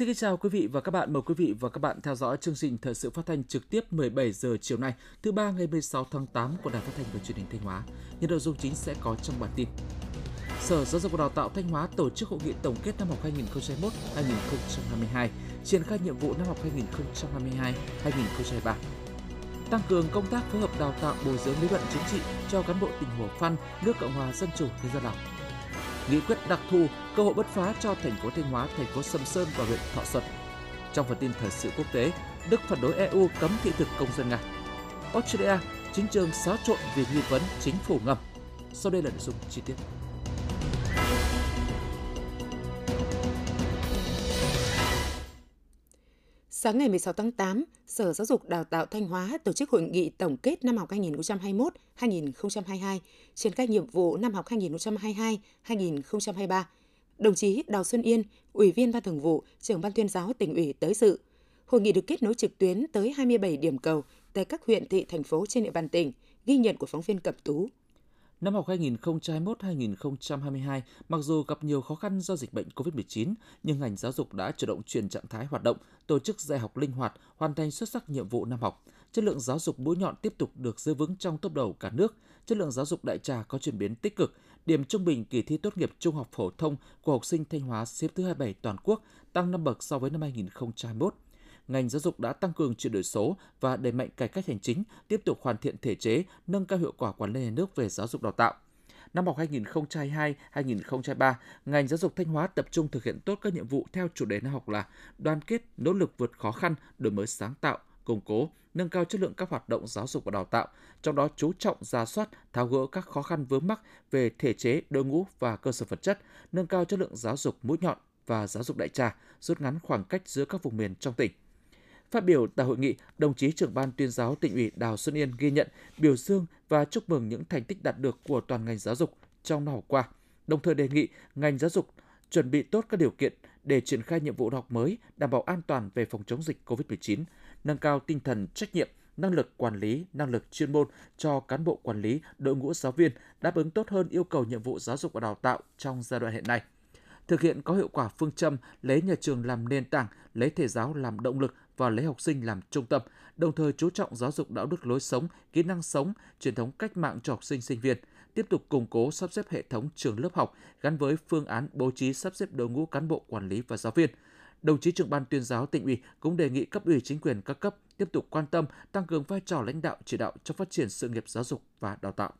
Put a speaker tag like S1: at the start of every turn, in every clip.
S1: Xin kính chào quý vị và các bạn. Mời quý vị và các bạn theo dõi chương trình thời sự phát thanh trực tiếp 17 giờ chiều nay, thứ ba ngày 16 tháng 8 của Đài Phát thanh và Truyền hình Thanh Hóa. Những nội dung chính sẽ có trong bản tin. Sở Giáo dục và Đào tạo Thanh Hóa tổ chức hội nghị tổng kết năm học 2021-2022, triển khai nhiệm vụ năm học 2022-2023 tăng cường công tác phối hợp đào tạo bồi dưỡng lý luận chính trị cho cán bộ tỉnh Hồ Phan, nước Cộng hòa Dân chủ Nhân dân Lào. Nghị quyết đặc thù cơ hội bứt phá cho thành phố Thanh Hóa, thành phố Sầm Sơn và huyện Thọ Xuân. Trong phần tin thời sự quốc tế, Đức phản đối EU cấm thị thực công dân Nga. Australia chính trường xáo trộn vì nghi vấn chính phủ ngầm. Sau đây là nội dung chi tiết.
S2: Sáng ngày 16 tháng 8, Sở Giáo dục Đào tạo Thanh Hóa tổ chức hội nghị tổng kết năm học 2021-2022, trên các nhiệm vụ năm học 2022-2023. Đồng chí Đào Xuân Yên, Ủy viên Ban Thường vụ, trưởng Ban tuyên giáo tỉnh ủy tới dự. Hội nghị được kết nối trực tuyến tới 27 điểm cầu tại các huyện, thị, thành phố trên địa bàn tỉnh, ghi nhận của phóng viên Cẩm Tú.
S1: Năm học 2021-2022, mặc dù gặp nhiều khó khăn do dịch bệnh COVID-19, nhưng ngành giáo dục đã chủ động chuyển trạng thái hoạt động, tổ chức dạy học linh hoạt, hoàn thành xuất sắc nhiệm vụ năm học. Chất lượng giáo dục mũi nhọn tiếp tục được giữ vững trong top đầu cả nước. Chất lượng giáo dục đại trà có chuyển biến tích cực. Điểm trung bình kỳ thi tốt nghiệp trung học phổ thông của học sinh Thanh Hóa xếp thứ 27 toàn quốc, tăng 5 bậc so với năm 2021 ngành giáo dục đã tăng cường chuyển đổi số và đẩy mạnh cải cách hành chính, tiếp tục hoàn thiện thể chế, nâng cao hiệu quả quản lý nhà nước về giáo dục đào tạo. Năm học 2022-2023, ngành giáo dục Thanh Hóa tập trung thực hiện tốt các nhiệm vụ theo chủ đề năm học là đoàn kết, nỗ lực vượt khó khăn, đổi mới sáng tạo, củng cố, nâng cao chất lượng các hoạt động giáo dục và đào tạo, trong đó chú trọng ra soát, tháo gỡ các khó khăn vướng mắc về thể chế, đội ngũ và cơ sở vật chất, nâng cao chất lượng giáo dục mũi nhọn và giáo dục đại trà, rút ngắn khoảng cách giữa các vùng miền trong tỉnh. Phát biểu tại hội nghị, đồng chí trưởng ban tuyên giáo tỉnh ủy Đào Xuân Yên ghi nhận, biểu dương và chúc mừng những thành tích đạt được của toàn ngành giáo dục trong năm học qua, đồng thời đề nghị ngành giáo dục chuẩn bị tốt các điều kiện để triển khai nhiệm vụ học mới đảm bảo an toàn về phòng chống dịch COVID-19, nâng cao tinh thần trách nhiệm, năng lực quản lý, năng lực chuyên môn cho cán bộ quản lý, đội ngũ giáo viên đáp ứng tốt hơn yêu cầu nhiệm vụ giáo dục và đào tạo trong giai đoạn hiện nay thực hiện có hiệu quả phương châm lấy nhà trường làm nền tảng, lấy thầy giáo làm động lực và lấy học sinh làm trung tâm, đồng thời chú trọng giáo dục đạo đức lối sống, kỹ năng sống, truyền thống cách mạng cho học sinh sinh viên, tiếp tục củng cố sắp xếp hệ thống trường lớp học gắn với phương án bố trí sắp xếp đội ngũ cán bộ quản lý và giáo viên. Đồng chí trưởng ban tuyên giáo tỉnh ủy cũng đề nghị cấp ủy chính quyền các cấp tiếp tục quan tâm, tăng cường vai trò lãnh đạo chỉ đạo trong phát triển sự nghiệp giáo dục và đào tạo.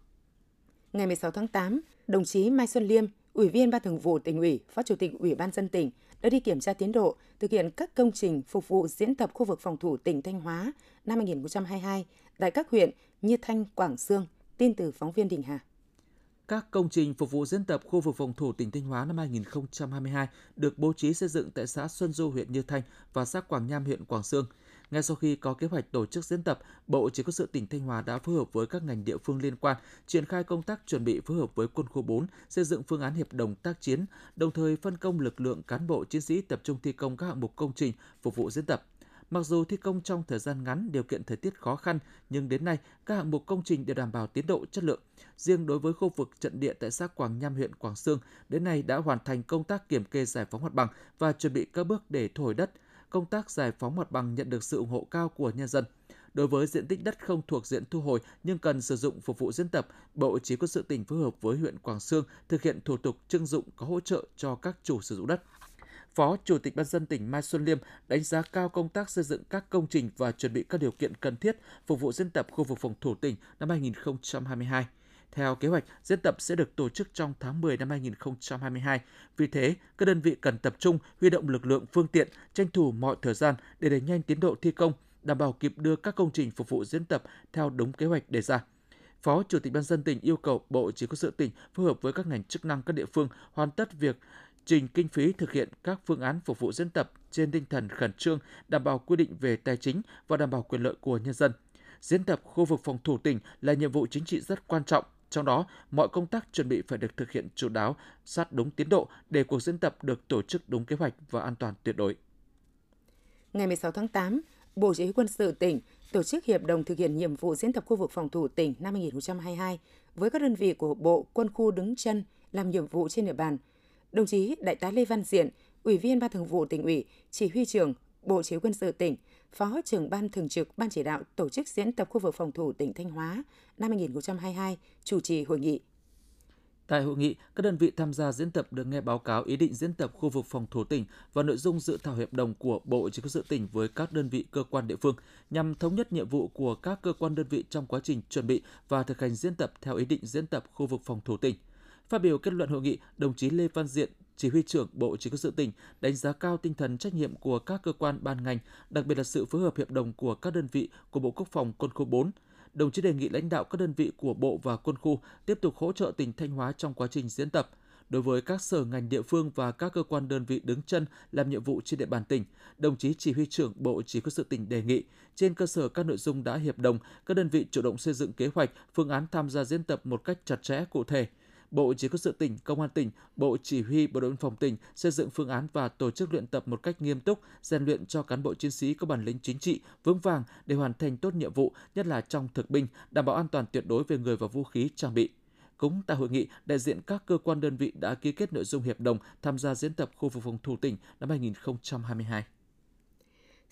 S2: Ngày 16 tháng 8, đồng chí Mai Xuân Liêm, Ủy viên Ban Thường vụ tỉnh ủy, Phó Chủ tịch Ủy ban dân tỉnh đã đi kiểm tra tiến độ thực hiện các công trình phục vụ diễn tập khu vực phòng thủ tỉnh Thanh Hóa năm 2022 tại các huyện như Thanh, Quảng Sương. Tin từ phóng viên Đình Hà.
S1: Các công trình phục vụ diễn tập khu vực phòng thủ tỉnh Thanh Hóa năm 2022 được bố trí xây dựng tại xã Xuân Du, huyện Như Thanh và xã Quảng Nham, huyện Quảng Sương – ngay sau khi có kế hoạch tổ chức diễn tập, Bộ Chỉ huy sự tỉnh Thanh Hóa đã phối hợp với các ngành địa phương liên quan triển khai công tác chuẩn bị phối hợp với quân khu 4 xây dựng phương án hiệp đồng tác chiến, đồng thời phân công lực lượng cán bộ chiến sĩ tập trung thi công các hạng mục công trình phục vụ diễn tập. Mặc dù thi công trong thời gian ngắn, điều kiện thời tiết khó khăn, nhưng đến nay các hạng mục công trình đều đảm bảo tiến độ chất lượng. Riêng đối với khu vực trận địa tại xã Quảng Nham huyện Quảng Sương, đến nay đã hoàn thành công tác kiểm kê giải phóng mặt bằng và chuẩn bị các bước để thổi đất, công tác giải phóng mặt bằng nhận được sự ủng hộ cao của nhân dân. Đối với diện tích đất không thuộc diện thu hồi nhưng cần sử dụng phục vụ diễn tập, Bộ Chỉ quân sự tỉnh phối hợp với huyện Quảng Sương thực hiện thủ tục trưng dụng có hỗ trợ cho các chủ sử dụng đất. Phó Chủ tịch Ban dân tỉnh Mai Xuân Liêm đánh giá cao công tác xây dựng các công trình và chuẩn bị các điều kiện cần thiết phục vụ diễn tập khu vực phòng thủ tỉnh năm 2022. Theo kế hoạch, diễn tập sẽ được tổ chức trong tháng 10 năm 2022. Vì thế, các đơn vị cần tập trung huy động lực lượng phương tiện, tranh thủ mọi thời gian để đẩy nhanh tiến độ thi công, đảm bảo kịp đưa các công trình phục vụ diễn tập theo đúng kế hoạch đề ra. Phó Chủ tịch Ban dân tỉnh yêu cầu Bộ Chỉ huy sự tỉnh phối hợp với các ngành chức năng các địa phương hoàn tất việc trình kinh phí thực hiện các phương án phục vụ diễn tập trên tinh thần khẩn trương, đảm bảo quy định về tài chính và đảm bảo quyền lợi của nhân dân. Diễn tập khu vực phòng thủ tỉnh là nhiệm vụ chính trị rất quan trọng, trong đó, mọi công tác chuẩn bị phải được thực hiện chú đáo, sát đúng tiến độ để cuộc diễn tập được tổ chức đúng kế hoạch và an toàn tuyệt đối.
S2: Ngày 16 tháng 8, Bộ Chỉ huy quân sự tỉnh tổ chức hiệp đồng thực hiện nhiệm vụ diễn tập khu vực phòng thủ tỉnh năm 2022 với các đơn vị của Bộ Quân khu đứng chân làm nhiệm vụ trên địa bàn. Đồng chí Đại tá Lê Văn Diện, Ủy viên Ban Thường vụ tỉnh ủy, Chỉ huy trưởng Bộ Chỉ huy quân sự tỉnh, Phó trưởng Ban Thường trực Ban chỉ đạo tổ chức diễn tập khu vực phòng thủ tỉnh Thanh Hóa năm 2022 chủ trì hội nghị.
S1: Tại hội nghị, các đơn vị tham gia diễn tập được nghe báo cáo ý định diễn tập khu vực phòng thủ tỉnh và nội dung dự thảo hiệp đồng của Bộ Chỉ huy sự tỉnh với các đơn vị cơ quan địa phương nhằm thống nhất nhiệm vụ của các cơ quan đơn vị trong quá trình chuẩn bị và thực hành diễn tập theo ý định diễn tập khu vực phòng thủ tỉnh. Phát biểu kết luận hội nghị, đồng chí Lê Văn Diện, Chỉ huy trưởng Bộ Chỉ huy sự tỉnh đánh giá cao tinh thần trách nhiệm của các cơ quan ban ngành, đặc biệt là sự phối hợp hiệp đồng của các đơn vị của Bộ Quốc phòng Quân khu 4, đồng chí đề nghị lãnh đạo các đơn vị của Bộ và quân khu tiếp tục hỗ trợ tỉnh Thanh Hóa trong quá trình diễn tập. Đối với các sở ngành địa phương và các cơ quan đơn vị đứng chân làm nhiệm vụ trên địa bàn tỉnh, đồng chí chỉ huy trưởng Bộ Chỉ huy sự tỉnh đề nghị trên cơ sở các nội dung đã hiệp đồng, các đơn vị chủ động xây dựng kế hoạch, phương án tham gia diễn tập một cách chặt chẽ cụ thể – Bộ Chỉ huy sự tỉnh, Công an tỉnh, Bộ Chỉ huy Bộ đội biên phòng tỉnh xây dựng phương án và tổ chức luyện tập một cách nghiêm túc, rèn luyện cho cán bộ chiến sĩ có bản lĩnh chính trị vững vàng để hoàn thành tốt nhiệm vụ, nhất là trong thực binh, đảm bảo an toàn tuyệt đối về người và vũ khí trang bị. Cũng tại hội nghị, đại diện các cơ quan đơn vị đã ký kết nội dung hiệp đồng tham gia diễn tập khu vực phòng thủ tỉnh năm 2022.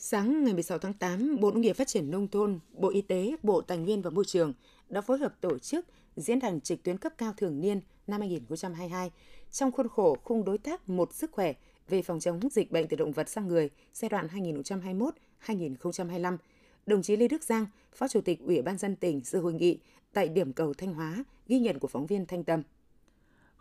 S2: Sáng ngày 16 tháng 8, Bộ Nông nghiệp Phát triển Nông thôn, Bộ Y tế, Bộ Tài nguyên và Môi trường đã phối hợp tổ chức diễn đàn trực tuyến cấp cao thường niên năm 2022 trong khuôn khổ khung đối tác một sức khỏe về phòng chống dịch bệnh từ động vật sang người giai đoạn 2021-2025. Đồng chí Lê Đức Giang, Phó Chủ tịch Ủy ban dân tỉnh dự hội nghị tại điểm cầu Thanh Hóa, ghi nhận của phóng viên Thanh Tâm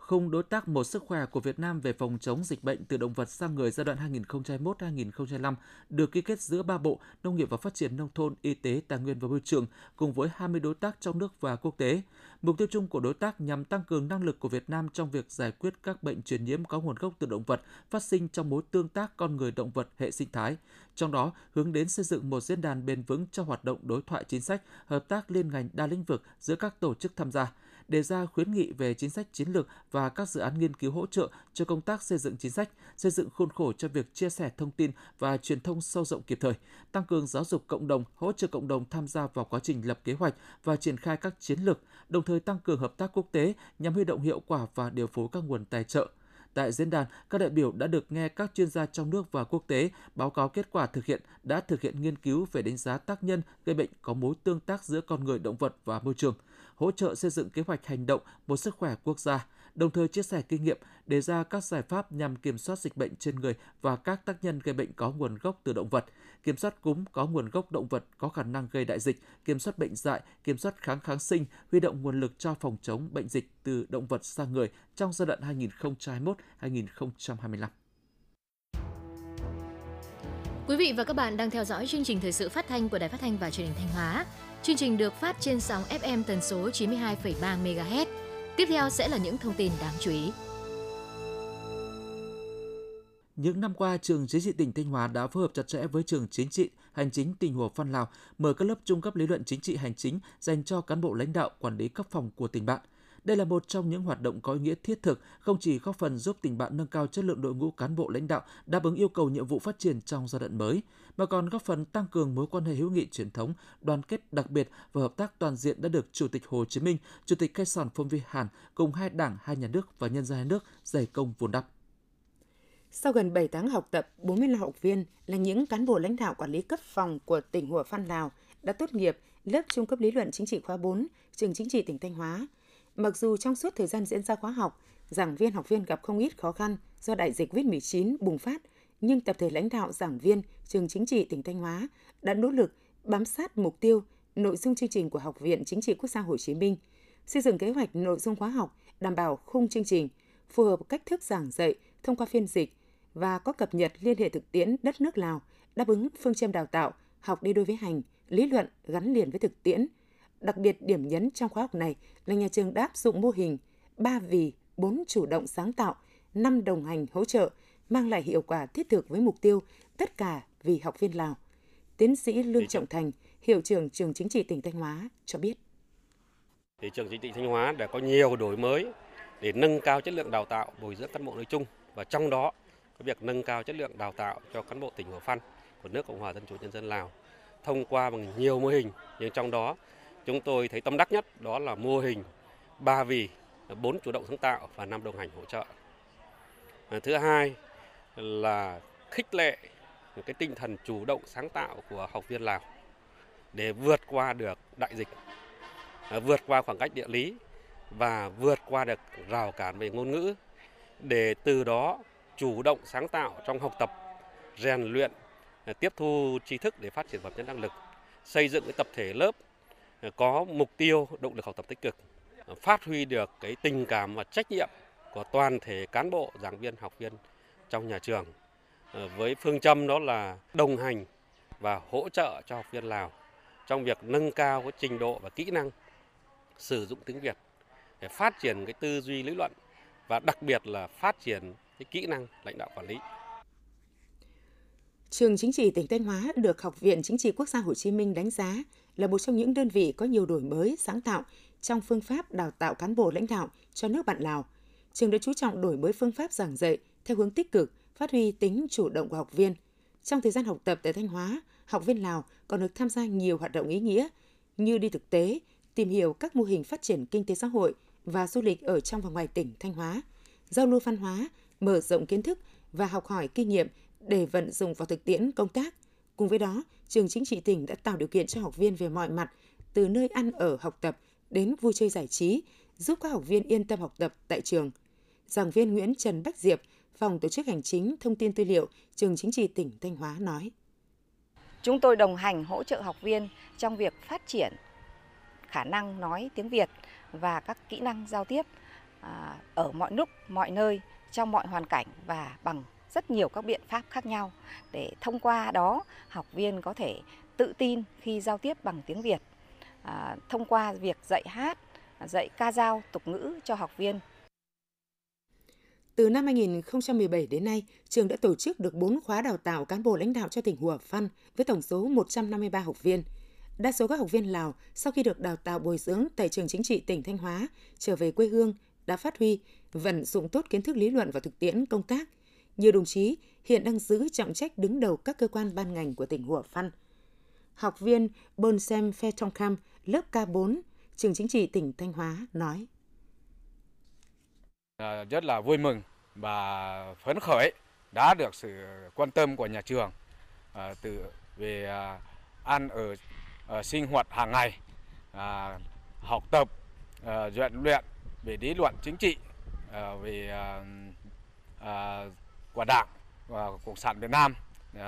S1: khung đối tác một sức khỏe của Việt Nam về phòng chống dịch bệnh từ động vật sang người giai đoạn 2021-2025 được ký kết giữa ba bộ Nông nghiệp và Phát triển Nông thôn, Y tế, Tài nguyên và Môi trường cùng với 20 đối tác trong nước và quốc tế. Mục tiêu chung của đối tác nhằm tăng cường năng lực của Việt Nam trong việc giải quyết các bệnh truyền nhiễm có nguồn gốc từ động vật phát sinh trong mối tương tác con người động vật hệ sinh thái. Trong đó, hướng đến xây dựng một diễn đàn bền vững cho hoạt động đối thoại chính sách, hợp tác liên ngành đa lĩnh vực giữa các tổ chức tham gia đề ra khuyến nghị về chính sách chiến lược và các dự án nghiên cứu hỗ trợ cho công tác xây dựng chính sách, xây dựng khuôn khổ cho việc chia sẻ thông tin và truyền thông sâu rộng kịp thời, tăng cường giáo dục cộng đồng, hỗ trợ cộng đồng tham gia vào quá trình lập kế hoạch và triển khai các chiến lược, đồng thời tăng cường hợp tác quốc tế nhằm huy động hiệu quả và điều phối các nguồn tài trợ, Tại diễn đàn, các đại biểu đã được nghe các chuyên gia trong nước và quốc tế báo cáo kết quả thực hiện đã thực hiện nghiên cứu về đánh giá tác nhân gây bệnh có mối tương tác giữa con người, động vật và môi trường, hỗ trợ xây dựng kế hoạch hành động một sức khỏe quốc gia, đồng thời chia sẻ kinh nghiệm, đề ra các giải pháp nhằm kiểm soát dịch bệnh trên người và các tác nhân gây bệnh có nguồn gốc từ động vật, kiểm soát cúm có nguồn gốc động vật có khả năng gây đại dịch, kiểm soát bệnh dại, kiểm soát kháng kháng sinh, huy động nguồn lực cho phòng chống bệnh dịch từ động vật sang người trong giai đoạn 2021-2025.
S3: Quý vị và các bạn đang theo dõi chương trình thời sự phát thanh của Đài Phát thanh và Truyền hình Thanh Hóa. Chương trình được phát trên sóng FM tần số 92,3 MHz. Tiếp theo sẽ là những thông tin đáng chú ý.
S1: Những năm qua, trường chính trị tỉnh Thanh Hóa đã phối hợp chặt chẽ với trường chính trị hành chính tỉnh Hồ Phan Lào mở các lớp trung cấp lý luận chính trị hành chính dành cho cán bộ lãnh đạo quản lý cấp phòng của tỉnh bạn. Đây là một trong những hoạt động có ý nghĩa thiết thực, không chỉ góp phần giúp tỉnh bạn nâng cao chất lượng đội ngũ cán bộ lãnh đạo đáp ứng yêu cầu nhiệm vụ phát triển trong giai đoạn mới, mà còn góp phần tăng cường mối quan hệ hữu nghị truyền thống, đoàn kết đặc biệt và hợp tác toàn diện đã được Chủ tịch Hồ Chí Minh, Chủ tịch Khai sòn Phong Vi Hàn cùng hai đảng, hai nhà nước và nhân dân hai nước dày công vun đắp.
S2: Sau gần 7 tháng học tập, 45 học viên là những cán bộ lãnh đạo quản lý cấp phòng của tỉnh Hùa Phan Lào đã tốt nghiệp lớp trung cấp lý luận chính trị khóa 4, trường chính trị tỉnh Thanh Hóa. Mặc dù trong suốt thời gian diễn ra khóa học, giảng viên học viên gặp không ít khó khăn do đại dịch COVID-19 bùng phát, nhưng tập thể lãnh đạo giảng viên trường chính trị tỉnh Thanh Hóa đã nỗ lực bám sát mục tiêu, nội dung chương trình của Học viện Chính trị Quốc gia Hồ Chí Minh, xây dựng kế hoạch nội dung khóa học đảm bảo khung chương trình, phù hợp cách thức giảng dạy thông qua phiên dịch và có cập nhật liên hệ thực tiễn đất nước Lào, đáp ứng phương châm đào tạo, học đi đôi với hành, lý luận gắn liền với thực tiễn. Đặc biệt điểm nhấn trong khóa học này là nhà trường đã áp dụng mô hình ba vì, bốn chủ động sáng tạo, năm đồng hành hỗ trợ, mang lại hiệu quả thiết thực với mục tiêu tất cả vì học viên Lào. Tiến sĩ Lương Trọng Thành, hiệu trưởng trường chính trị tỉnh Thanh Hóa cho biết.
S4: Thì trường chính trị Thanh Hóa đã có nhiều đổi mới để nâng cao chất lượng đào tạo bồi dưỡng cán bộ nói chung và trong đó có việc nâng cao chất lượng đào tạo cho cán bộ tỉnh Hồ Phan của nước Cộng hòa Dân chủ Nhân dân Lào thông qua bằng nhiều mô hình nhưng trong đó chúng tôi thấy tâm đắc nhất đó là mô hình ba vì bốn chủ động sáng tạo và năm đồng hành hỗ trợ. À, thứ hai là khích lệ cái tinh thần chủ động sáng tạo của học viên Lào để vượt qua được đại dịch, à, vượt qua khoảng cách địa lý và vượt qua được rào cản về ngôn ngữ để từ đó chủ động sáng tạo trong học tập, rèn luyện, à, tiếp thu tri thức để phát triển phẩm chất năng lực, xây dựng cái tập thể lớp có mục tiêu động lực học tập tích cực, phát huy được cái tình cảm và trách nhiệm của toàn thể cán bộ, giảng viên, học viên trong nhà trường ờ, với phương châm đó là đồng hành và hỗ trợ cho học viên Lào trong việc nâng cao cái trình độ và kỹ năng sử dụng tiếng Việt để phát triển cái tư duy lý luận và đặc biệt là phát triển cái kỹ năng lãnh đạo quản lý.
S2: Trường Chính trị tỉnh Thanh Hóa được Học viện Chính trị Quốc gia Hồ Chí Minh đánh giá là một trong những đơn vị có nhiều đổi mới, sáng tạo trong phương pháp đào tạo cán bộ lãnh đạo cho nước bạn Lào. Trường đã chú trọng đổi mới phương pháp giảng dạy theo hướng tích cực, phát huy tính chủ động của học viên. Trong thời gian học tập tại Thanh Hóa, học viên Lào còn được tham gia nhiều hoạt động ý nghĩa như đi thực tế, tìm hiểu các mô hình phát triển kinh tế xã hội và du lịch ở trong và ngoài tỉnh Thanh Hóa, giao lưu văn hóa, mở rộng kiến thức và học hỏi kinh nghiệm để vận dụng vào thực tiễn công tác. Cùng với đó, trường chính trị tỉnh đã tạo điều kiện cho học viên về mọi mặt, từ nơi ăn ở học tập đến vui chơi giải trí, giúp các học viên yên tâm học tập tại trường. Giảng viên Nguyễn Trần Bách Diệp, Phòng Tổ chức Hành chính Thông tin Tư liệu, Trường Chính trị tỉnh Thanh Hóa nói.
S5: Chúng tôi đồng hành hỗ trợ học viên trong việc phát triển khả năng nói tiếng Việt và các kỹ năng giao tiếp à, ở mọi lúc, mọi nơi, trong mọi hoàn cảnh và bằng rất nhiều các biện pháp khác nhau để thông qua đó học viên có thể tự tin khi giao tiếp bằng tiếng Việt. À, thông qua việc dạy hát, dạy ca dao, tục ngữ cho học viên
S2: từ năm 2017 đến nay, trường đã tổ chức được 4 khóa đào tạo cán bộ lãnh đạo cho tỉnh Hùa Phân với tổng số 153 học viên. Đa số các học viên Lào sau khi được đào tạo bồi dưỡng tại trường chính trị tỉnh Thanh Hóa trở về quê hương đã phát huy, vận dụng tốt kiến thức lý luận và thực tiễn công tác. Nhiều đồng chí hiện đang giữ trọng trách đứng đầu các cơ quan ban ngành của tỉnh Hùa Phan, Học viên Bonsem Phe Trong Kham lớp K4, trường chính trị tỉnh Thanh Hóa nói.
S6: À, rất là vui mừng và phấn khởi đã được sự quan tâm của nhà trường à, từ về à, ăn ở, ở sinh hoạt hàng ngày, à, học tập, rèn luyện về lý luận chính trị, về của Đảng và Cộng sản Việt Nam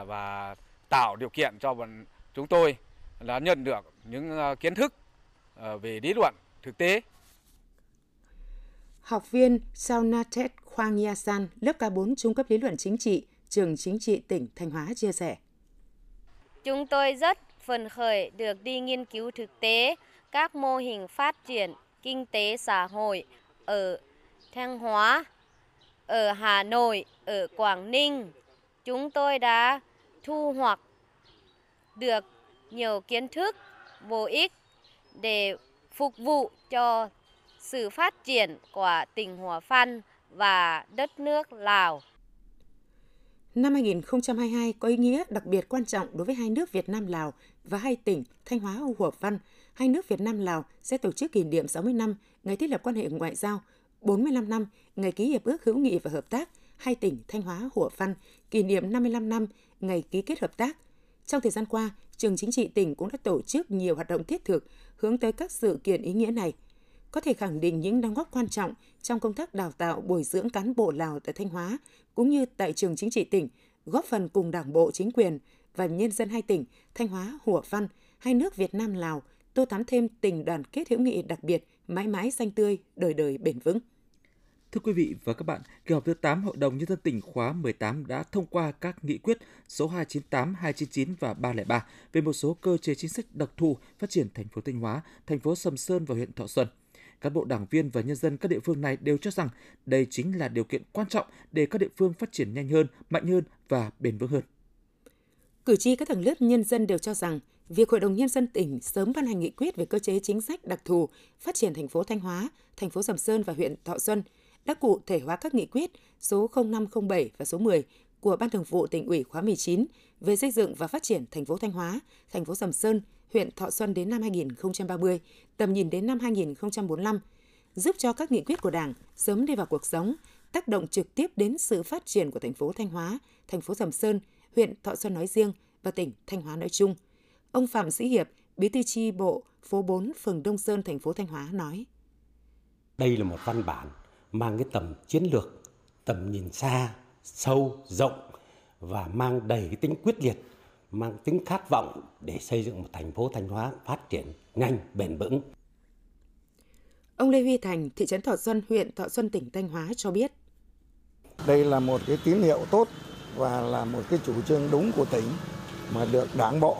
S6: và tạo điều kiện cho bọn chúng tôi là nhận được những kiến thức về lý luận thực tế
S2: Học viên Saunatet Khoang Yasan, lớp K4 trung cấp lý luận chính trị, trường chính trị tỉnh Thanh Hóa chia sẻ.
S7: Chúng tôi rất phấn khởi được đi nghiên cứu thực tế các mô hình phát triển kinh tế xã hội ở Thanh Hóa, ở Hà Nội, ở Quảng Ninh. Chúng tôi đã thu hoạch được nhiều kiến thức bổ ích để phục vụ cho sự phát triển của tỉnh Hòa Phan và đất nước Lào.
S2: Năm 2022 có ý nghĩa đặc biệt quan trọng đối với hai nước Việt Nam Lào và hai tỉnh Thanh Hóa Hòa Văn. Hai nước Việt Nam Lào sẽ tổ chức kỷ niệm 60 năm ngày thiết lập quan hệ ngoại giao, 45 năm ngày ký hiệp ước hữu nghị và hợp tác hai tỉnh Thanh Hóa Hủa Văn, kỷ niệm 55 năm ngày ký kết hợp tác. Trong thời gian qua, trường chính trị tỉnh cũng đã tổ chức nhiều hoạt động thiết thực hướng tới các sự kiện ý nghĩa này – có thể khẳng định những đóng góp quan trọng trong công tác đào tạo bồi dưỡng cán bộ Lào tại Thanh Hóa cũng như tại trường chính trị tỉnh, góp phần cùng Đảng bộ, chính quyền và nhân dân hai tỉnh Thanh Hóa, Hủa Văn, hai nước Việt Nam Lào tô thắm thêm tình đoàn kết hữu nghị đặc biệt, mãi mãi xanh tươi, đời đời bền vững.
S1: Thưa quý vị và các bạn, kỳ họp thứ 8 Hội đồng Nhân dân tỉnh khóa 18 đã thông qua các nghị quyết số 298, 299 và 303 về một số cơ chế chính sách đặc thù phát triển thành phố Thanh Hóa, thành phố Sầm Sơn và huyện Thọ Xuân cán bộ đảng viên và nhân dân các địa phương này đều cho rằng đây chính là điều kiện quan trọng để các địa phương phát triển nhanh hơn, mạnh hơn và bền vững hơn.
S2: Cử tri các tầng lớp nhân dân đều cho rằng việc Hội đồng Nhân dân tỉnh sớm ban hành nghị quyết về cơ chế chính sách đặc thù phát triển thành phố Thanh Hóa, thành phố Sầm Sơn và huyện Thọ Xuân đã cụ thể hóa các nghị quyết số 0507 và số 10 của Ban Thường vụ tỉnh ủy khóa 19 về xây dựng và phát triển thành phố Thanh Hóa, thành phố Sầm Sơn, huyện Thọ Xuân đến năm 2030, tầm nhìn đến năm 2045, giúp cho các nghị quyết của Đảng sớm đi vào cuộc sống, tác động trực tiếp đến sự phát triển của thành phố Thanh Hóa, thành phố Sầm Sơn, huyện Thọ Xuân nói riêng và tỉnh Thanh Hóa nói chung. Ông Phạm Sĩ Hiệp, Bí thư chi bộ phố 4 phường Đông Sơn thành phố Thanh Hóa nói:
S8: Đây là một văn bản mang cái tầm chiến lược, tầm nhìn xa, sâu, rộng và mang đầy cái tính quyết liệt, mang tính khát vọng để xây dựng một thành phố Thanh Hóa phát triển nhanh, bền vững.
S2: Ông Lê Huy Thành, thị trấn Thọ Xuân, huyện Thọ Xuân, tỉnh Thanh Hóa cho biết.
S9: Đây là một cái tín hiệu tốt và là một cái chủ trương đúng của tỉnh mà được đảng bộ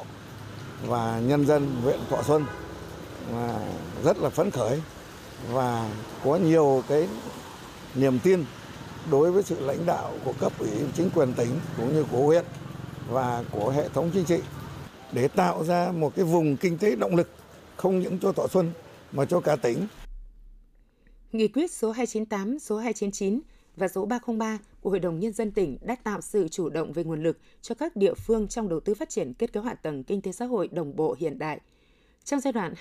S9: và nhân dân huyện Thọ Xuân mà rất là phấn khởi và có nhiều cái niềm tin đối với sự lãnh đạo của cấp ủy chính quyền tỉnh cũng như của huyện và của hệ thống chính trị để tạo ra một cái vùng kinh tế động lực không những cho Thọ Xuân mà cho cả tỉnh.
S2: Nghị quyết số 298, số 299 và số 303 của Hội đồng Nhân dân tỉnh đã tạo sự chủ động về nguồn lực cho các địa phương trong đầu tư phát triển kết cấu hạ tầng kinh tế xã hội đồng bộ hiện đại. Trong giai đoạn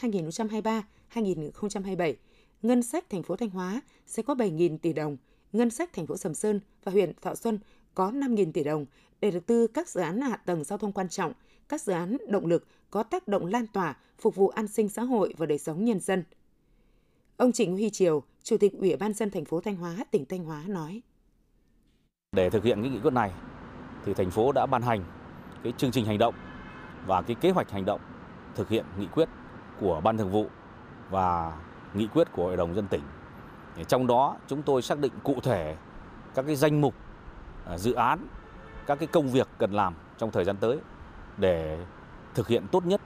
S2: 2023-2027, ngân sách thành phố Thanh Hóa sẽ có 7.000 tỷ đồng, ngân sách thành phố Sầm Sơn và huyện Thọ Xuân có 5.000 tỷ đồng để đầu tư các dự án hạ tầng giao thông quan trọng, các dự án động lực có tác động lan tỏa, phục vụ an sinh xã hội và đời sống nhân dân. Ông Trịnh Huy Triều, Chủ tịch Ủy ban dân thành phố Thanh Hóa, tỉnh Thanh Hóa nói:
S10: Để thực hiện cái nghị quyết này thì thành phố đã ban hành cái chương trình hành động và cái kế hoạch hành động thực hiện nghị quyết của ban thường vụ và nghị quyết của Hội đồng dân tỉnh. Trong đó chúng tôi xác định cụ thể các cái danh mục à, dự án, các cái công việc cần làm trong thời gian tới để thực hiện tốt nhất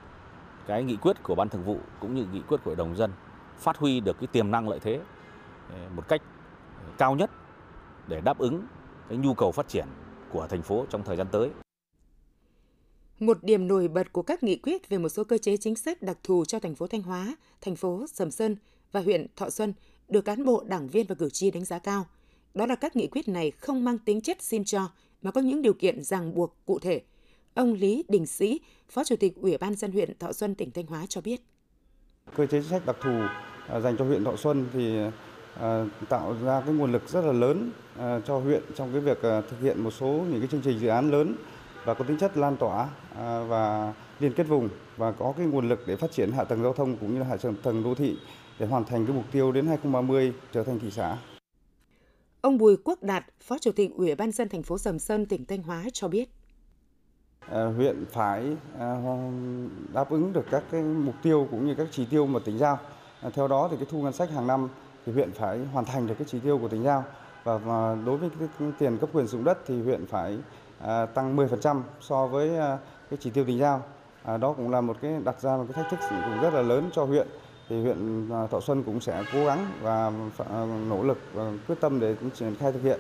S10: cái nghị quyết của ban thường vụ cũng như nghị quyết của Hội đồng dân phát huy được cái tiềm năng lợi thế à, một cách cao nhất để đáp ứng cái nhu cầu phát triển của thành phố trong thời gian tới.
S2: Một điểm nổi bật của các nghị quyết về một số cơ chế chính sách đặc thù cho thành phố Thanh Hóa, thành phố Sầm Sơn và huyện Thọ Xuân được cán bộ, đảng viên và cử tri đánh giá cao. Đó là các nghị quyết này không mang tính chất xin cho mà có những điều kiện ràng buộc cụ thể. Ông Lý Đình Sĩ, Phó Chủ tịch Ủy ban dân huyện Thọ Xuân tỉnh Thanh Hóa cho biết.
S11: Cơ chế chính sách đặc thù à, dành cho huyện Thọ Xuân thì à, tạo ra cái nguồn lực rất là lớn à, cho huyện trong cái việc thực hiện một số những cái chương trình dự án lớn và có tính chất lan tỏa và liên kết vùng và có cái nguồn lực để phát triển hạ tầng giao thông cũng như là hạ tầng đô thị để hoàn thành cái mục tiêu đến 2030 trở thành thị xã.
S2: Ông Bùi Quốc Đạt, Phó Chủ tịch Ủy ban dân thành phố Sầm Sơn, tỉnh Thanh Hóa cho biết.
S11: À, huyện phải à, đáp ứng được các cái mục tiêu cũng như các chỉ tiêu mà tỉnh giao. À, theo đó thì cái thu ngân sách hàng năm thì huyện phải hoàn thành được cái chỉ tiêu của tỉnh giao và, và đối với cái, tiền cấp quyền sử dụng đất thì huyện phải à, À, tăng 10% so với à, cái chỉ tiêu tỉnh giao. À, đó cũng là một cái đặt ra một cái thách thức cũng rất là lớn cho huyện thì huyện Thọ Xuân cũng sẽ cố gắng và nỗ lực và quyết tâm để triển khai thực hiện.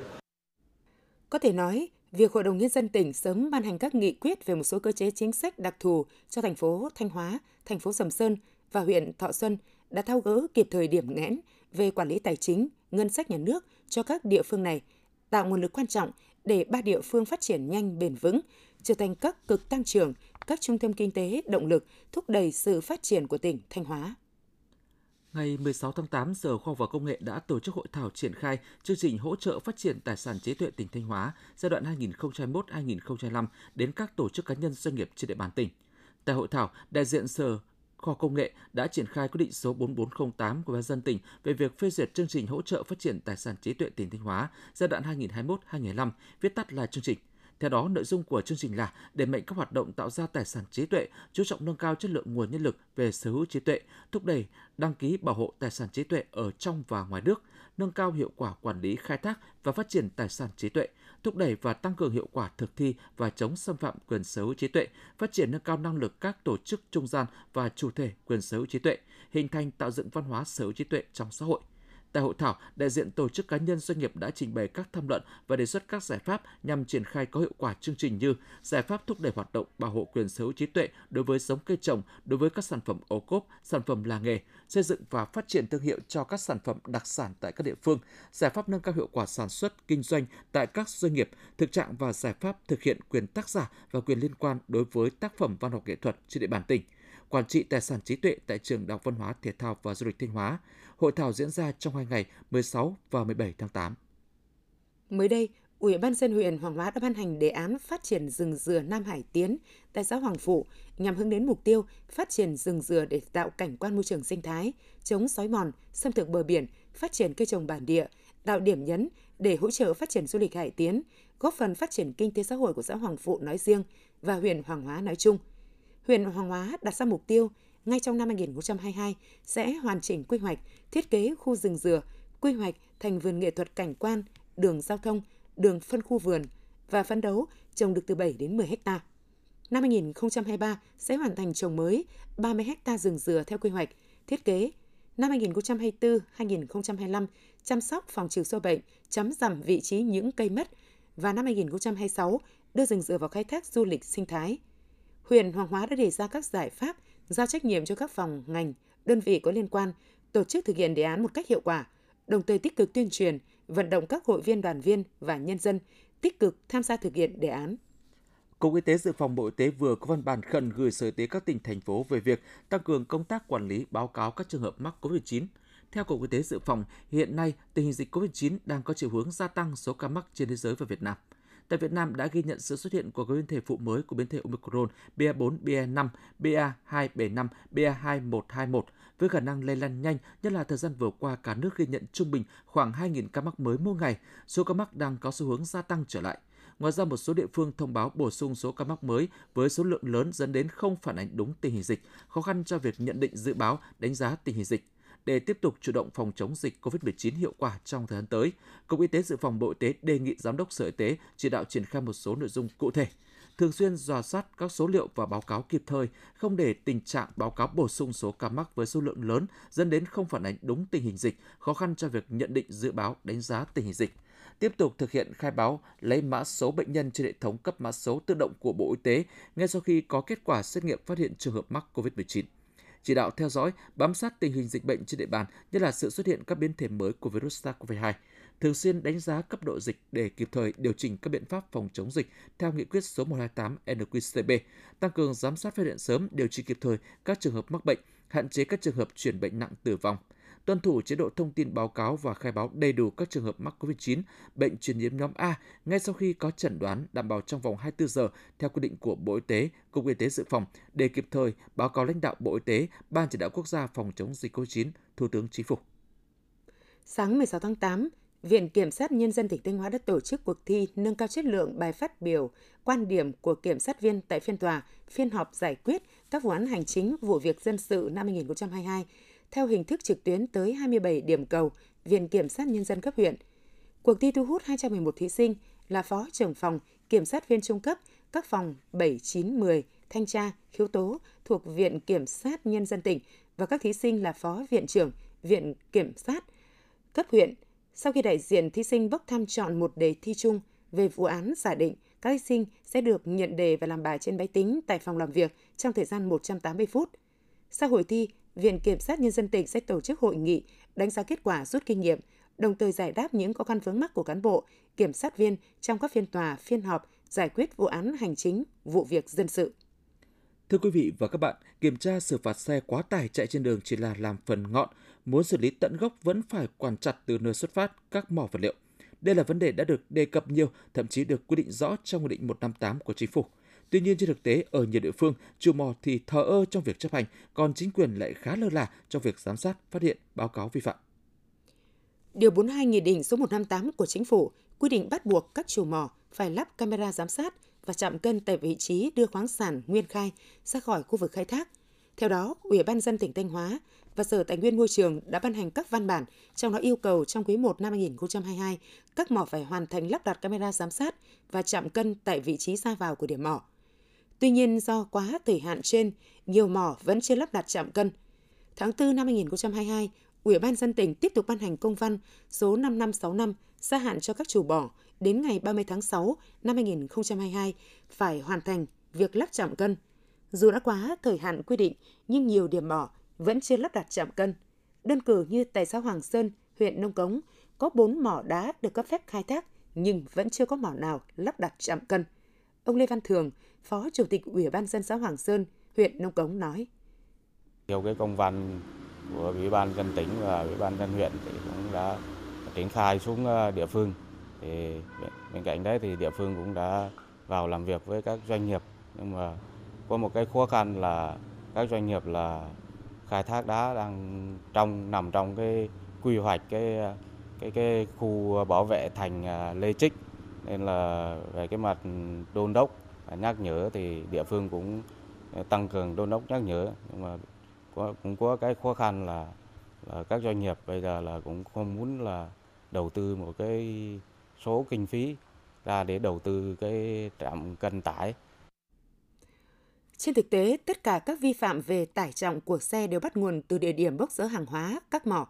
S2: Có thể nói, việc Hội đồng Nhân dân tỉnh sớm ban hành các nghị quyết về một số cơ chế chính sách đặc thù cho thành phố Thanh Hóa, thành phố Sầm Sơn và huyện Thọ Xuân đã thao gỡ kịp thời điểm nghẽn về quản lý tài chính, ngân sách nhà nước cho các địa phương này, tạo nguồn lực quan trọng để ba địa phương phát triển nhanh bền vững, trở thành các cực tăng trưởng, các trung tâm kinh tế động lực thúc đẩy sự phát triển của tỉnh Thanh Hóa.
S1: Ngày 16 tháng 8, Sở Khoa học và Công nghệ đã tổ chức hội thảo triển khai chương trình hỗ trợ phát triển tài sản trí tuệ tỉnh Thanh Hóa giai đoạn 2021-2025 đến các tổ chức cá nhân doanh nghiệp trên địa bàn tỉnh. Tại hội thảo, đại diện Sở Khoa Công nghệ đã triển khai quyết định số 4408 của Ban dân tỉnh về việc phê duyệt chương trình hỗ trợ phát triển tài sản trí tuệ tỉnh Thanh Hóa giai đoạn 2021-2025, viết tắt là chương trình. Theo đó, nội dung của chương trình là đẩy mạnh các hoạt động tạo ra tài sản trí tuệ, chú trọng nâng cao chất lượng nguồn nhân lực về sở hữu trí tuệ, thúc đẩy đăng ký bảo hộ tài sản trí tuệ ở trong và ngoài nước, nâng cao hiệu quả quản lý khai thác và phát triển tài sản trí tuệ, thúc đẩy và tăng cường hiệu quả thực thi và chống xâm phạm quyền sở hữu trí tuệ, phát triển nâng cao năng lực các tổ chức trung gian và chủ thể quyền sở hữu trí tuệ, hình thành tạo dựng văn hóa sở hữu trí tuệ trong xã hội. Tại hội thảo, đại diện tổ chức cá nhân doanh nghiệp đã trình bày các tham luận và đề xuất các giải pháp nhằm triển khai có hiệu quả chương trình như giải pháp thúc đẩy hoạt động bảo hộ quyền sở hữu trí tuệ đối với giống cây trồng, đối với các sản phẩm ô cốp, sản phẩm làng nghề, xây dựng và phát triển thương hiệu cho các sản phẩm đặc sản tại các địa phương, giải pháp nâng cao hiệu quả sản xuất, kinh doanh tại các doanh nghiệp, thực trạng và giải pháp thực hiện quyền tác giả và quyền liên quan đối với tác phẩm văn học nghệ thuật trên địa bàn tỉnh quản trị tài sản trí tuệ tại trường Đại học Văn hóa, Thể thao và Du lịch Thanh Hóa. Hội thảo diễn ra trong hai ngày 16 và 17 tháng 8.
S2: Mới đây, Ủy ban dân huyện Hoàng Hóa đã ban hành đề án phát triển rừng dừa Nam Hải Tiến tại xã Hoàng Phụ nhằm hướng đến mục tiêu phát triển rừng dừa để tạo cảnh quan môi trường sinh thái, chống sói mòn, xâm thực bờ biển, phát triển cây trồng bản địa, tạo điểm nhấn để hỗ trợ phát triển du lịch Hải Tiến, góp phần phát triển kinh tế xã hội của xã Hoàng Phụ nói riêng và huyện Hoàng Hóa nói chung. Huyện Hoàng Hóa đặt ra mục tiêu ngay trong năm 2022 sẽ hoàn chỉnh quy hoạch, thiết kế khu rừng dừa, quy hoạch thành vườn nghệ thuật cảnh quan, đường giao thông, đường phân khu vườn và phấn đấu trồng được từ 7 đến 10 hecta. Năm 2023 sẽ hoàn thành trồng mới 30 hecta rừng dừa theo quy hoạch, thiết kế. Năm 2024-2025 chăm sóc phòng trừ sâu bệnh, chấm giảm vị trí những cây mất và năm 2026 đưa rừng dừa vào khai thác du lịch sinh thái. Huyện Hoàng Hóa đã đề ra các giải pháp giao trách nhiệm cho các phòng, ngành, đơn vị có liên quan tổ chức thực hiện đề án một cách hiệu quả, đồng thời tích cực tuyên truyền, vận động các hội viên đoàn viên và nhân dân tích cực tham gia thực hiện đề án.
S1: Cục Y tế Dự phòng Bộ Y tế vừa có văn bản khẩn gửi Sở Y tế các tỉnh, thành phố về việc tăng cường công tác quản lý báo cáo các trường hợp mắc COVID-19. Theo Cục Y tế Dự phòng, hiện nay tình hình dịch COVID-19 đang có chiều hướng gia tăng số ca mắc trên thế giới và Việt Nam. Tại Việt Nam đã ghi nhận sự xuất hiện của các biến thể phụ mới của biến thể Omicron BA4, BA5, BA275, BA2121 với khả năng lây lan nhanh, nhất là thời gian vừa qua cả nước ghi nhận trung bình khoảng 2.000 ca mắc mới mỗi ngày, số ca mắc đang có xu hướng gia tăng trở lại. Ngoài ra, một số địa phương thông báo bổ sung số ca mắc mới với số lượng lớn dẫn đến không phản ánh đúng tình hình dịch, khó khăn cho việc nhận định dự báo, đánh giá tình hình dịch. Để tiếp tục chủ động phòng chống dịch COVID-19 hiệu quả trong thời gian tới, Cục Y tế Dự phòng Bộ Y tế đề nghị Giám đốc Sở Y tế chỉ đạo triển khai một số nội dung cụ thể thường xuyên dò soát các số liệu và báo cáo kịp thời, không để tình trạng báo cáo bổ sung số ca mắc với số lượng lớn dẫn đến không phản ánh đúng tình hình dịch, khó khăn cho việc nhận định dự báo đánh giá tình hình dịch. Tiếp tục thực hiện khai báo lấy mã số bệnh nhân trên hệ thống cấp mã số tự động của Bộ Y tế ngay sau khi có kết quả xét nghiệm phát hiện trường hợp mắc COVID-19 chỉ đạo theo dõi, bám sát tình hình dịch bệnh trên địa bàn, nhất là sự xuất hiện các biến thể mới của virus SARS-CoV-2, thường xuyên đánh giá cấp độ dịch để kịp thời điều chỉnh các biện pháp phòng chống dịch theo nghị quyết số 128 NQCB, tăng cường giám sát phát hiện sớm, điều trị kịp thời các trường hợp mắc bệnh, hạn chế các trường hợp chuyển bệnh nặng tử vong, tuân thủ chế độ thông tin báo cáo và khai báo đầy đủ các trường hợp mắc COVID-19, bệnh truyền nhiễm nhóm A ngay sau khi có chẩn đoán đảm bảo trong vòng 24 giờ theo quy định của Bộ Y tế, Cục Y tế Dự phòng để kịp thời báo cáo lãnh đạo Bộ Y tế, Ban chỉ đạo quốc gia phòng chống dịch COVID-19, Thủ tướng Chính phủ.
S2: Sáng 16 tháng 8, Viện Kiểm sát Nhân dân tỉnh Thanh Hóa đã tổ chức cuộc thi nâng cao chất lượng bài phát biểu, quan điểm của kiểm sát viên tại phiên tòa, phiên họp giải quyết các vụ án hành chính, vụ việc dân sự năm 2022 theo hình thức trực tuyến tới 27 điểm cầu Viện Kiểm sát Nhân dân cấp huyện. Cuộc thi thu hút 211 thí sinh là phó trưởng phòng, kiểm sát viên trung cấp, các phòng 7, 9, 10, thanh tra, khiếu tố thuộc Viện Kiểm sát Nhân dân tỉnh và các thí sinh là phó viện trưởng Viện Kiểm sát cấp huyện. Sau khi đại diện thí sinh bốc thăm chọn một đề thi chung về vụ án giả định, các thí sinh sẽ được nhận đề và làm bài trên máy tính tại phòng làm việc trong thời gian 180 phút. Sau hội thi, Viện Kiểm sát Nhân dân tỉnh sẽ tổ chức hội nghị đánh giá kết quả rút kinh nghiệm, đồng thời giải đáp những khó khăn vướng mắc của cán bộ, kiểm sát viên trong các phiên tòa, phiên họp, giải quyết vụ án hành chính, vụ việc dân sự.
S1: Thưa quý vị và các bạn, kiểm tra xử phạt xe quá tải chạy trên đường chỉ là làm phần ngọn, muốn xử lý tận gốc vẫn phải quản chặt từ nơi xuất phát các mỏ vật liệu. Đây là vấn đề đã được đề cập nhiều, thậm chí được quy định rõ trong Nghị định 158 của Chính phủ. Tuy nhiên trên thực tế, ở nhiều địa phương, chủ mỏ thì thờ ơ trong việc chấp hành, còn chính quyền lại khá lơ là trong việc giám sát, phát hiện, báo cáo vi phạm.
S2: Điều 42 Nghị định số 158 của Chính phủ quy định bắt buộc các chủ mỏ phải lắp camera giám sát và chạm cân tại vị trí đưa khoáng sản nguyên khai ra khỏi khu vực khai thác. Theo đó, Ủy ban dân tỉnh Thanh Hóa và Sở Tài nguyên Môi trường đã ban hành các văn bản, trong đó yêu cầu trong quý 1 năm 2022, các mỏ phải hoàn thành lắp đặt camera giám sát và chạm cân tại vị trí ra vào của điểm mỏ. Tuy nhiên do quá thời hạn trên, nhiều mỏ vẫn chưa lắp đặt chạm cân. Tháng 4 năm 2022, Ủy ban dân tỉnh tiếp tục ban hành công văn số 5565 gia hạn cho các chủ bỏ đến ngày 30 tháng 6 năm 2022 phải hoàn thành việc lắp chạm cân. Dù đã quá thời hạn quy định, nhưng nhiều điểm mỏ vẫn chưa lắp đặt chạm cân. Đơn cử như tại xã Hoàng Sơn, huyện Nông Cống, có 4 mỏ đá được cấp phép khai thác nhưng vẫn chưa có mỏ nào lắp đặt chạm cân. Ông Lê Văn Thường, Phó Chủ tịch Ủy ban dân xã Hoàng Sơn, huyện Nông Cống nói.
S12: Theo cái công văn của Ủy ban dân tỉnh và Ủy ban dân huyện thì cũng đã triển khai xuống ờ, địa phương. Thì bên cạnh đấy thì địa phương cũng đã vào làm việc với các doanh nghiệp. Nhưng mà có một cái khó khăn là các doanh nghiệp là khai thác đá đang trong nằm trong cái quy hoạch cái ờ, cái cái khu bảo vệ thành ờ, Lê Trích. Nên là về cái mặt đôn đốc nhắc nhở thì địa phương cũng ờ, tăng cường đôn đốc nhắc nhở nhưng mà có, cũng có cái khó khăn là, là các doanh nghiệp bây giờ là cũng không muốn là đầu tư một cái số kinh phí ra để đầu tư cái trạm cân tải
S2: trên thực tế, tất cả các vi phạm về tải trọng của xe đều bắt nguồn từ địa điểm bốc dỡ hàng hóa, các mỏ.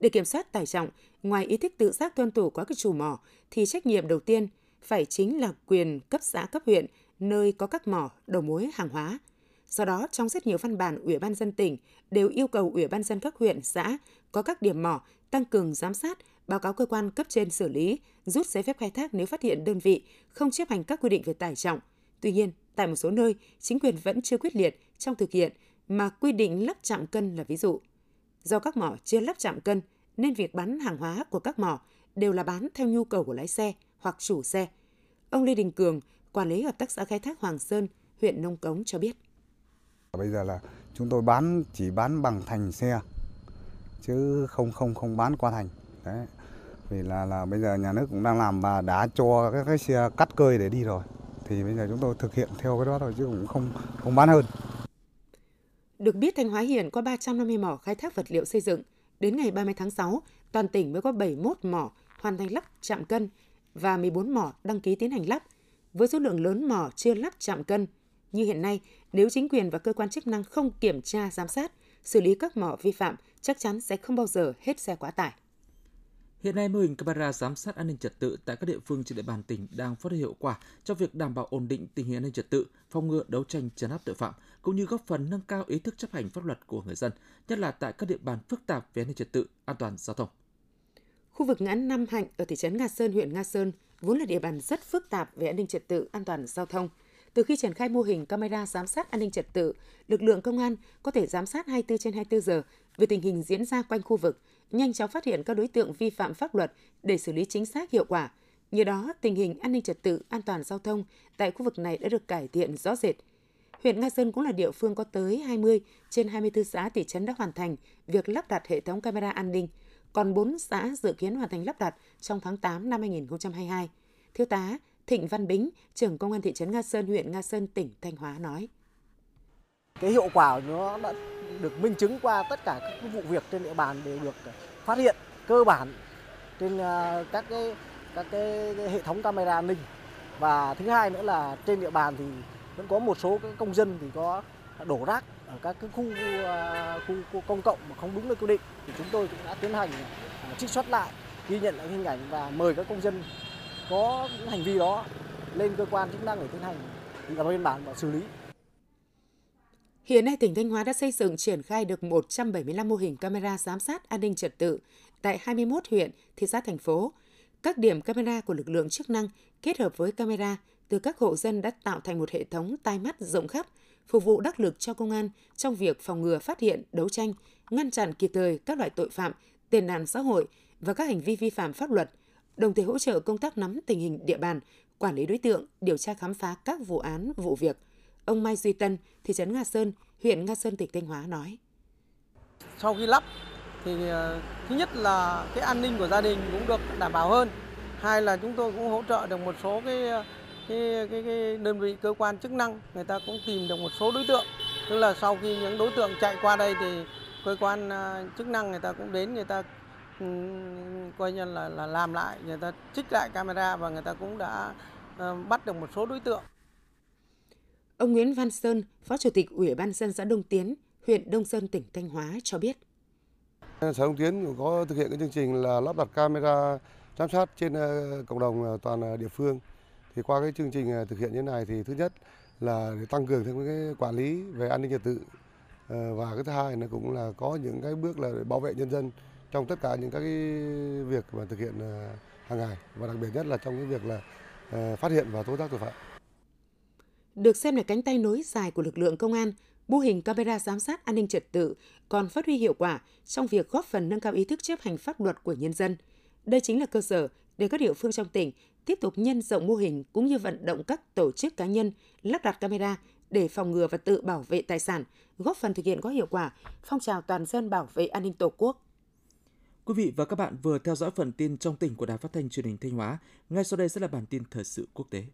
S2: Để kiểm soát tải trọng, ngoài ý thức tự giác tuân thủ của các chủ mỏ, thì trách nhiệm đầu tiên phải chính là quyền cấp xã cấp huyện, nơi có các mỏ, đầu mối hàng hóa. Do đó, trong rất nhiều văn bản Ủy ban dân tỉnh đều yêu cầu Ủy ban dân các huyện, xã có các điểm mỏ tăng cường giám sát, báo cáo cơ quan cấp trên xử lý, rút giấy phép khai thác nếu phát hiện đơn vị không chấp hành các quy định về tải trọng. Tuy nhiên, tại một số nơi, chính quyền vẫn chưa quyết liệt trong thực hiện mà quy định lắp chạm cân là ví dụ. Do các mỏ chưa lắp chạm cân nên việc bán hàng hóa của các mỏ đều là bán theo nhu cầu của lái xe hoặc chủ xe. Ông Lê Đình Cường, quản lý hợp tác xã khai thác Hoàng Sơn, huyện Nông Cống cho biết.
S13: Bây giờ là chúng tôi bán chỉ bán bằng thành xe chứ không không không bán qua thành. Đấy. Vì là là bây giờ nhà nước cũng đang làm và đã cho các cái xe cắt cơi để đi rồi thì bây giờ chúng tôi thực hiện theo cái đó thôi chứ cũng không không bán hơn.
S2: Được biết Thanh Hóa hiện có 350 mỏ khai thác vật liệu xây dựng. Đến ngày 30 tháng 6, toàn tỉnh mới có 71 mỏ hoàn thành lắp chạm cân và 14 mỏ đăng ký tiến hành lắp. Với số lượng lớn mỏ chưa lắp chạm cân, như hiện nay, nếu chính quyền và cơ quan chức năng không kiểm tra, giám sát, xử lý các mỏ vi phạm, chắc chắn sẽ không bao giờ hết xe quá tải.
S1: Hiện nay, mô hình camera giám sát an ninh trật tự tại các địa phương trên địa bàn tỉnh đang phát huy hiệu quả trong việc đảm bảo ổn định tình hình an ninh trật tự, phòng ngừa đấu tranh trấn áp tội phạm, cũng như góp phần nâng cao ý thức chấp hành pháp luật của người dân, nhất là tại các địa bàn phức tạp về an ninh trật tự, an toàn giao thông.
S2: Khu vực ngã Nam Hạnh ở thị trấn Nga Sơn, huyện Nga Sơn vốn là địa bàn rất phức tạp về an ninh trật tự, an toàn giao thông. Từ khi triển khai mô hình camera giám sát an ninh trật tự, lực lượng công an có thể giám sát 24 trên 24 giờ về tình hình diễn ra quanh khu vực, nhanh chóng phát hiện các đối tượng vi phạm pháp luật để xử lý chính xác hiệu quả. Nhờ đó, tình hình an ninh trật tự, an toàn giao thông tại khu vực này đã được cải thiện rõ rệt. Huyện Nga Sơn cũng là địa phương có tới 20 trên 24 xã thị trấn đã hoàn thành việc lắp đặt hệ thống camera an ninh, còn 4 xã dự kiến hoàn thành lắp đặt trong tháng 8 năm 2022. Thiếu tá Thịnh Văn Bính, trưởng công an thị trấn Nga Sơn, huyện Nga Sơn, tỉnh Thanh Hóa nói.
S14: Cái hiệu quả nó đã được minh chứng qua tất cả các vụ việc trên địa bàn đều được phát hiện cơ bản trên à, các cái các cái, cái hệ thống camera an ninh và thứ hai nữa là trên địa bàn thì vẫn có một số các công dân thì có đổ rác ở các cái khu, à, khu, khu công cộng mà không đúng nơi quy định thì chúng tôi cũng đã tiến hành à, trích xuất lại ghi nhận lại hình ảnh và mời các công dân có những hành vi đó lên cơ quan chức năng để tiến hành lập biên bản và xử lý.
S2: Hiện nay tỉnh Thanh Hóa đã xây dựng triển khai được 175 mô hình camera giám sát an ninh trật tự tại 21 huyện, thị xã thành phố. Các điểm camera của lực lượng chức năng kết hợp với camera từ các hộ dân đã tạo thành một hệ thống tai mắt rộng khắp, phục vụ đắc lực cho công an trong việc phòng ngừa phát hiện, đấu tranh, ngăn chặn kịp thời các loại tội phạm, tiền nạn xã hội và các hành vi vi phạm pháp luật, đồng thời hỗ trợ công tác nắm tình hình địa bàn, quản lý đối tượng, điều tra khám phá các vụ án, vụ việc. Ông Mai Duy Tân, thị trấn Nga Sơn, huyện Nga Sơn, tỉnh Thanh Hóa nói.
S14: Sau khi lắp thì ờ, thứ nhất là cái an ninh của gia đình cũng được đảm bảo hơn. Hai là chúng tôi cũng hỗ trợ được một số cái ờ, cái, cái, cái đơn vị cơ quan chức năng người ta cũng tìm được một số đối tượng tức là sau khi những đối tượng chạy qua đây thì cơ quan ờ, chức năng người ta cũng đến người ta coi như là là làm lại người ta trích lại camera và người ta cũng đã uh, bắt được một số đối tượng.
S2: Ông Nguyễn Văn Sơn, Phó Chủ tịch Ủy ban dân xã Đông Tiến, huyện Đông Sơn, tỉnh Thanh Hóa cho biết.
S15: Xã Đông Tiến có thực hiện cái chương trình là lắp đặt camera giám sát trên ờ, cộng đồng ờ, toàn địa phương. Thì qua cái chương trình à, thực hiện như này thì thứ nhất là để tăng cường thêm cái quản lý về an ninh trật tự ờ, và cái thứ hai là cũng là có những cái bước là để bảo vệ nhân dân trong tất cả những các cái việc mà thực hiện à, hàng ngày và đặc biệt nhất là trong cái việc là ờ, phát hiện và tố giác tội phạm.
S2: Được xem là cánh tay nối dài của lực lượng công an, mô hình camera giám sát an ninh trật tự còn phát huy hiệu quả trong việc góp phần nâng cao ý thức chấp hành pháp luật của nhân dân. Đây chính là cơ sở để các địa phương trong tỉnh tiếp tục nhân rộng mô hình cũng như vận động các tổ chức cá nhân lắp đặt camera để phòng ngừa và tự bảo vệ tài sản, góp phần thực hiện có hiệu quả phong trào toàn dân bảo vệ an ninh Tổ quốc.
S1: Quý vị và các bạn vừa theo dõi phần tin trong tỉnh của Đài Phát thanh Truyền hình Thanh Hóa. Ngay sau đây sẽ là bản tin thời sự quốc tế.